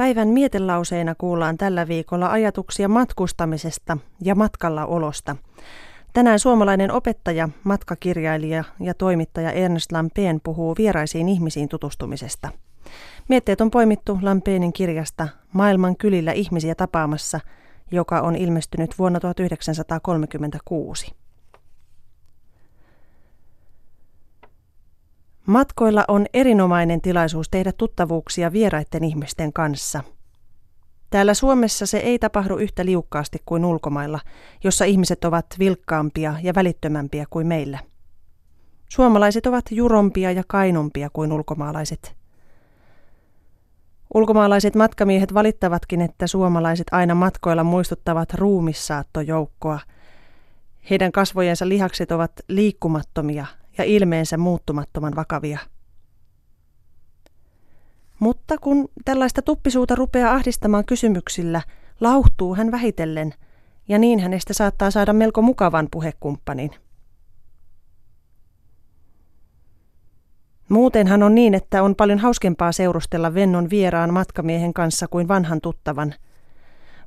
Päivän mietelauseina kuullaan tällä viikolla ajatuksia matkustamisesta ja matkalla olosta. Tänään suomalainen opettaja, matkakirjailija ja toimittaja Ernst Lampeen puhuu vieraisiin ihmisiin tutustumisesta. Mietteet on poimittu Lampeenin kirjasta Maailman kylillä ihmisiä tapaamassa, joka on ilmestynyt vuonna 1936. Matkoilla on erinomainen tilaisuus tehdä tuttavuuksia vieraiden ihmisten kanssa. Täällä Suomessa se ei tapahdu yhtä liukkaasti kuin ulkomailla, jossa ihmiset ovat vilkkaampia ja välittömämpiä kuin meillä. Suomalaiset ovat jurompia ja kainumpia kuin ulkomaalaiset. Ulkomaalaiset matkamiehet valittavatkin, että suomalaiset aina matkoilla muistuttavat ruumissaattojoukkoa. Heidän kasvojensa lihakset ovat liikkumattomia ja ilmeensä muuttumattoman vakavia. Mutta kun tällaista tuppisuuta rupeaa ahdistamaan kysymyksillä, lauhtuu hän vähitellen, ja niin hänestä saattaa saada melko mukavan puhekumppanin. Muutenhan on niin, että on paljon hauskempaa seurustella vennon vieraan matkamiehen kanssa kuin vanhan tuttavan.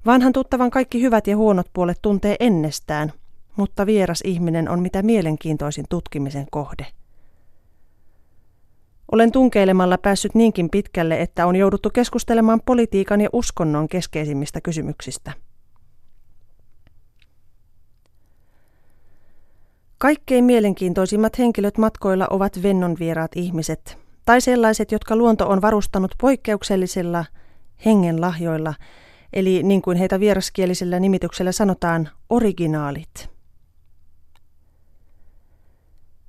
Vanhan tuttavan kaikki hyvät ja huonot puolet tuntee ennestään – mutta vieras ihminen on mitä mielenkiintoisin tutkimisen kohde. Olen tunkeilemalla päässyt niinkin pitkälle, että on jouduttu keskustelemaan politiikan ja uskonnon keskeisimmistä kysymyksistä. Kaikkein mielenkiintoisimmat henkilöt matkoilla ovat vennon vieraat ihmiset, tai sellaiset, jotka luonto on varustanut poikkeuksellisilla hengenlahjoilla, eli niin kuin heitä vieraskielisellä nimityksellä sanotaan, originaalit.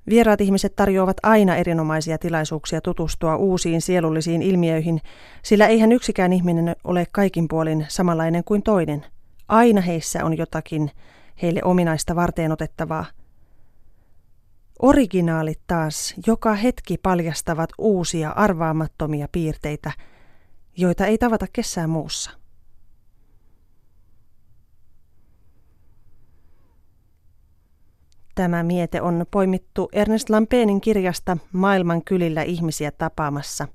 Vieraat ihmiset tarjoavat aina erinomaisia tilaisuuksia tutustua uusiin sielullisiin ilmiöihin, sillä eihän yksikään ihminen ole kaikin puolin samanlainen kuin toinen. Aina heissä on jotakin heille ominaista varteen otettavaa. Originaalit taas joka hetki paljastavat uusia arvaamattomia piirteitä, joita ei tavata kessään muussa. Tämä miete on poimittu Ernest Lampeenin kirjasta Maailman kylillä ihmisiä tapaamassa,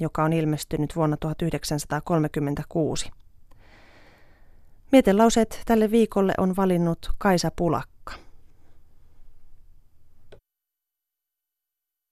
joka on ilmestynyt vuonna 1936. Mietelauseet tälle viikolle on valinnut Kaisa Pulak.